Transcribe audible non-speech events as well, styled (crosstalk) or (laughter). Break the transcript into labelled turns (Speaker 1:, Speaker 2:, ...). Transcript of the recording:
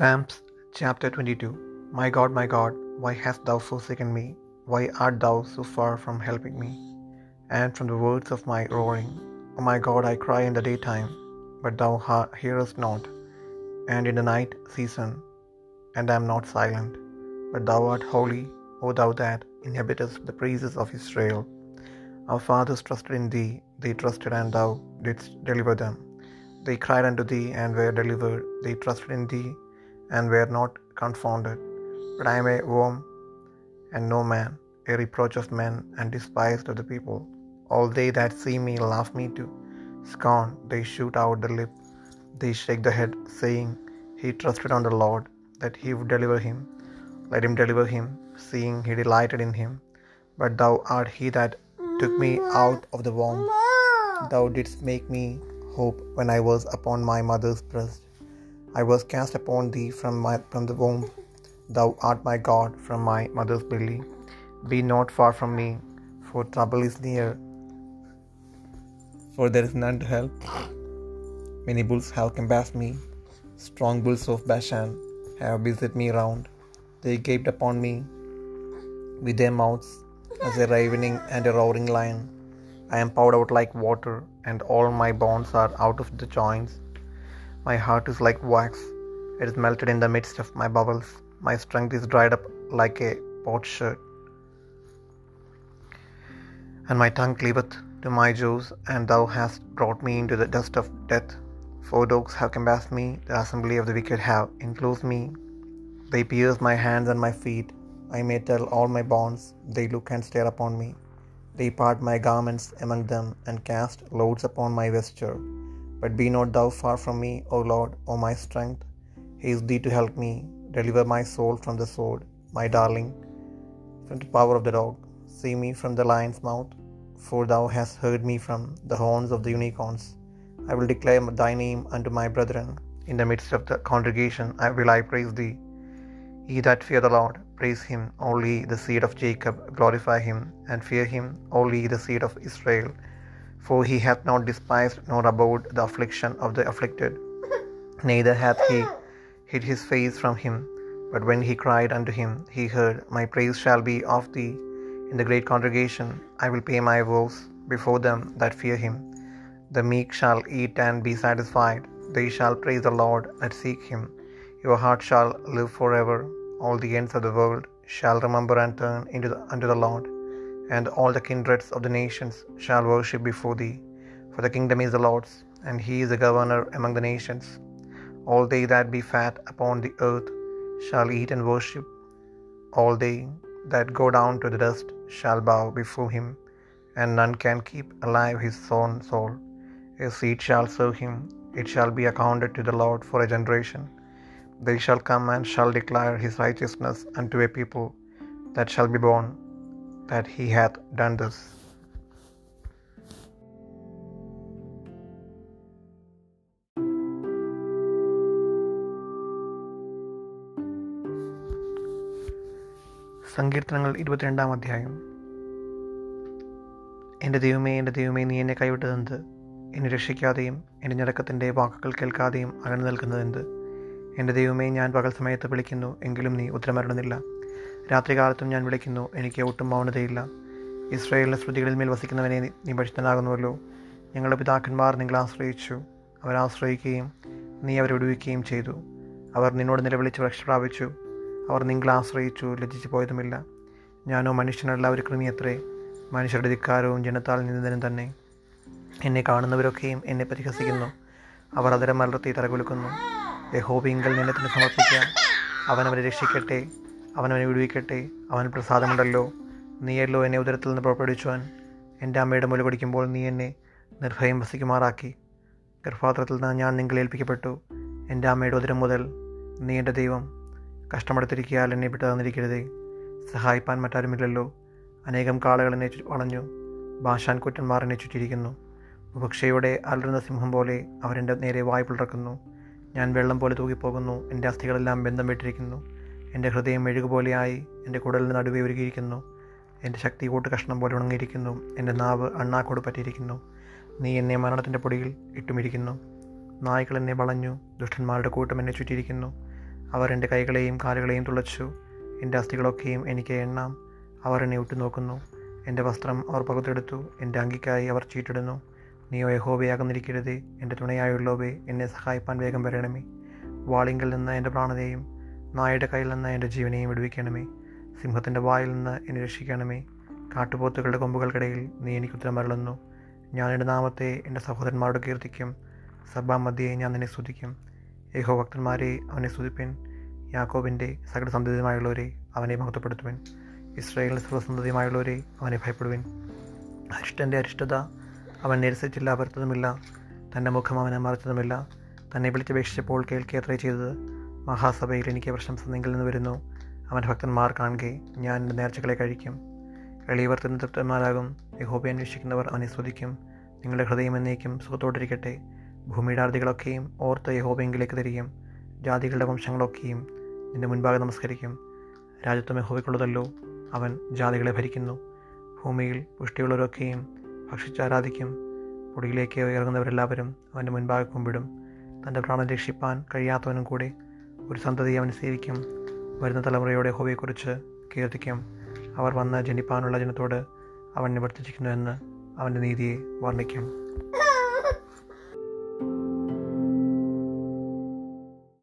Speaker 1: Psalms chapter 22 My God, my God, why hast thou forsaken me? Why art thou so far from helping me? And from the words of my roaring, O my God, I cry in the daytime, but thou hearest not, and in the night season, and I am not silent. But thou art holy, O thou that inhabitest the praises of Israel. Our fathers trusted in thee, they trusted, and thou didst deliver them. They cried unto thee and were delivered. They trusted in thee and were not confounded. But I am a worm and no man, a reproach of men and despised of the people. All they that see me laugh me to scorn. They shoot out the lip, they shake the head, saying, He trusted on the Lord, that he would deliver him. Let him deliver him, seeing he delighted in him. But thou art he that took me out of the womb. Thou didst make me hope when I was upon my mother's breast. I was cast upon thee from, my, from the womb. Thou art my God from my mother's belly. Be not far from me, for trouble is near, for there is none to help. Many bulls have compassed me, strong bulls of Bashan have beset me round. They gaped upon me with their mouths as a ravening and a roaring lion. I am poured out like water, and all my bones are out of the joints. My heart is like wax, it is melted in the midst of my bowels. My strength is dried up like a potsherd, and my tongue cleaveth to my jaws, and thou hast brought me into the dust of death. For dogs have compassed me, the assembly of the wicked have enclosed me. They pierce my hands and my feet. I may tell all my bonds, they look and stare upon me. They part my garments among them, and cast loads upon my vesture. But be not thou far from me, O Lord, O my strength. Haste thee to help me. Deliver my soul from the sword, my darling, from the power of the dog. See me from the lion's mouth, for thou hast heard me from the horns of the unicorns. I will declare thy name unto my brethren. In the midst of the congregation I will I praise thee. Ye that fear the Lord, praise him, only the seed of Jacob, glorify him, and fear him, only the seed of Israel. For he hath not despised nor abhorred the affliction of the afflicted, (laughs) neither hath he hid his face from him. But when he cried unto him, he heard, My praise shall be of thee. In the great congregation I will pay my vows before them that fear him. The meek shall eat and be satisfied. They shall praise the Lord that seek him. Your heart shall live forever. All the ends of the world shall remember and turn into the, unto the Lord, and all the kindreds of the nations shall worship before thee. For the kingdom is the Lord's, and he is the governor among the nations. All they that be fat upon the earth shall eat and worship. All they that go down to the dust shall bow before him, and none can keep alive his own soul. His seed shall serve him, it shall be accounted to the Lord for a generation. They shall come and shall declare his righteousness unto a people that shall be born, that he hath done this. സങ്കീർത്തനങ്ങൾ ഇരുപത്തിരണ്ടാം അധ്യായം. എന്റെ ദൈവമേ എന്റെ ദൈവമേ നീ എന്നെ കൈവിട്ടതെന്ത് എന്നെ രക്ഷിക്കാതെയും എന്റെ ഞടക്കത്തിന്റെ വാക്കുകൾ കേൾക്കാതെയും അകന്നു നിൽക്കുന്നതെന്ത് എന്റെ ദൈവമേ ഞാൻ പകൽ സമയത്ത് വിളിക്കുന്നു എങ്കിലും നീ ഉത്തരമരുന്നില്ല രാത്രികാലത്തും ഞാൻ വിളിക്കുന്നു എനിക്ക് ഒട്ടും മൗനതയില്ല. ഇസ്രയേലിന്റെ ശ്രുതികളിൽ മേൽ വസിക്കുന്നവനെ നീ ഭക്ഷിതനാകുന്നുവല്ലോ ഞങ്ങളുടെ പിതാക്കന്മാർ നിങ്ങളെ ആശ്രയിച്ചു. അവരാശ്രയിക്കുകയും നീ അവരെ ഒടുവിക്കുകയും ചെയ്തു. അവർ നിന്നോട് നിലവിളിച്ച് രക്ഷ പ്രാപിച്ചു. അവർ നിങ്ങളെ ആശ്രയിച്ചു ലജ്ജിച്ചു പോയതുമില്ല. ഞാനോ മനുഷ്യനല്ല ഒരു കൃമിയത്രേ. മനുഷ്യരുടെ ധിക്കാരവും ജനത്താൽ നിന്നതിനും തന്നെ. എന്നെ കാണുന്നവരൊക്കെയും എന്നെ പരിഹസിക്കുന്നു. അവർ അതരം മലർത്തി തലകുലുക്കുന്നു യഹോബിങ്കൽ നിന്നെ തന്നെ സമർപ്പിക്കാം. അവൻ അവരെ രക്ഷിക്കട്ടെ. അവൻ അവനെ വിടുവിക്കട്ടെ. അവൻ പ്രസാദമുണ്ടല്ലോ. നീയല്ലോ എന്നെ ഉദരത്തിൽ നിന്ന് പുറപ്പെടുവിച്ചുവാൻ എന്റെ അമ്മയുടെ മുല കുടിക്കുമ്പോൾ നീ എന്നെ നിർഭയം വസിക്കുമാറാക്കി. ഗർഭാത്രത്തിൽ നിന്ന് ഞാൻ നിങ്ങൾ ഏൽപ്പിക്കപ്പെട്ടു. എന്റെ അമ്മയുടെ ഉദരം മുതൽ നീ എന്റെ ദൈവം. കഷ്ടമെടുത്തിരിക്കിയാൽ എന്നെ വിട്ടു തന്നിരിക്കരുതേ. സഹായിപ്പാൻ മറ്റാരുമില്ലല്ലോ. അനേകം കാളുകൾ എന്നെ വളഞ്ഞു. ഭാഷാൻ കുറ്റന്മാർ എന്നെ ചുറ്റിയിരിക്കുന്നു. ഉപക്ഷയുടെ അലറുന്ന സിംഹം പോലെ അവരെന്റെ നേരെ വായ്പ പിളർക്കുന്നു ഞാൻ വെള്ളം പോലെ തൂകിപ്പോകുന്നു. എന്റെ അസ്ഥികളെല്ലാം ബന്ധം വിട്ടിരിക്കുന്നു. എന്റെ ഹൃദയം മെഴുകുപോലെയായി എന്റെ കുടലിന് നടുവേ ഒരുക്കിയിരിക്കുന്നു എന്റെ ശക്തി കൂട്ട് കഷ്ണം പോലെ ഉണങ്ങിയിരിക്കുന്നു. എന്റെ നാവ് അണ്ണാക്കോട് പറ്റിയിരിക്കുന്നു. നീ എന്നെ മരണത്തിന്റെ പൊടിയിൽ ഇട്ടുമിരിക്കുന്നു. നായ്ക്കൾ എന്നെ വളഞ്ഞു. ദുഷ്ടന്മാരുടെ കൂട്ടം എന്നെ ചുറ്റിയിരിക്കുന്നു. അവർ എന്റെ കൈകളെയും കാലുകളെയും തുളച്ചു. എന്റെ അസ്ഥികളൊക്കെയും എനിക്ക് എണ്ണാം. അവർ എന്നെ ഉറ്റുനോക്കുന്നു. എന്റെ വസ്ത്രം അവർ പകുത്തെടുത്തു എന്റെ അങ്കിക്കായി അവർ ചീട്ടിടുന്നു നീയോ യഹോബയാകുന്നിരിക്കരുതേ എന്റെ തുണയായുള്ളവേ എന്നെ സഹായിപ്പാൻ വേഗം വരണമേ. വാളിങ്കിൽ നിന്ന് എന്റെ പ്രാണനെയും നായയുടെ കയ്യിൽ നിന്ന് എന്റെ ജീവനെയും വിടുവിക്കണമേ. സിംഹത്തിന്റെ വായിൽ നിന്ന് എന്നെ രക്ഷിക്കണമേ. കാട്ടുപോത്തുകളുടെ കൊമ്പുകൾക്കിടയിൽ നീ എനിക്ക് ഉത്തരമരളുന്നു ഞാൻ എന്റെ നാമത്തെ എന്റെ സഹോദരന്മാരോട് കീർത്തിക്കും. സഭാമധ്യയെ ഞാൻ നിന്നെ സ്തുതിക്കും. ഏഹോ ഭക്തന്മാരെ അവനെ സ്തുതിപ്പിൻ. യാക്കോബിന്റെ സകല സന്തതിയുമായുള്ളവരെ അവനെ മഹത്വപ്പെടുത്തുവിൻ. ഇസ്രായേലിന്റെ സർവസന്തതിയുമായുള്ളവരെ അവനെ ഭയപ്പെടുവിൻ. അരിഷ്ടന്റെ അരിഷ്ടത അവൻ നിരസിച്ചില്ല അവർത്തതുമില്ല തന്റെ മുഖം അവനെ മറച്ചതുമില്ല. തന്നെ വിളിച്ചപേക്ഷിച്ചപ്പോൾ കേൾക്കുകയത്രേ ചെയ്തത്. മഹാസഭയിൽ എനിക്ക് പ്രശംസ നിങ്ങൾ നിന്ന് വരുന്നു. അവന്റെ ഭക്തന്മാർ കാണുകെ ഞാൻ എന്റെ നേർച്ചകളെ കഴിക്കും. എളിയവർ തൃപ്തന്മാരാകും. യഹോബയെ അന്വേഷിക്കുന്നവർ അവനെ സ്തുതിക്കും. നിങ്ങളുടെ ഹൃദയം എന്നേക്കും സുഖത്തോടിരിക്കട്ടെ. ഭൂമിയുടെ അർദികളൊക്കെയും ഓർത്ത് യഹോബയെങ്കിലേക്ക് തിരിയും. ജാതികളുടെ വംശങ്ങളൊക്കെയും നിന്റെ മുൻപാകെ നമസ്കരിക്കും. രാജ്യത്വം യഹോബയ്ക്കുള്ളതല്ലോ അവൻ ജാതികളെ ഭരിക്കുന്നു. ഭൂമിയിൽ പുഷ്ടിയുള്ളവരൊക്കെയും ഭക്ഷിച്ച് ആരാധിക്കും. പൊടിയിലേക്ക് ഇറങ്ങുന്നവരെല്ലാവരും അവന്റെ മുൻപാകെ കുമ്പിടും. തന്റെ പ്രാണൻ രക്ഷിപ്പാൻ കഴിയാത്തവനും കൂടെ ഒരു സന്തതി അവൻ സേവിക്കും. വരുന്ന തലമുറയോടെ ഹോബിയെക്കുറിച്ച് കീർത്തിക്കും. അവർ വന്ന് ജനിപ്പാനുള്ള ജനത്തോട് അവൻ നിവർത്തിച്ചിരിക്കുന്നുവെന്ന് അവന്റെ നീതിയെ വർണിക്കും.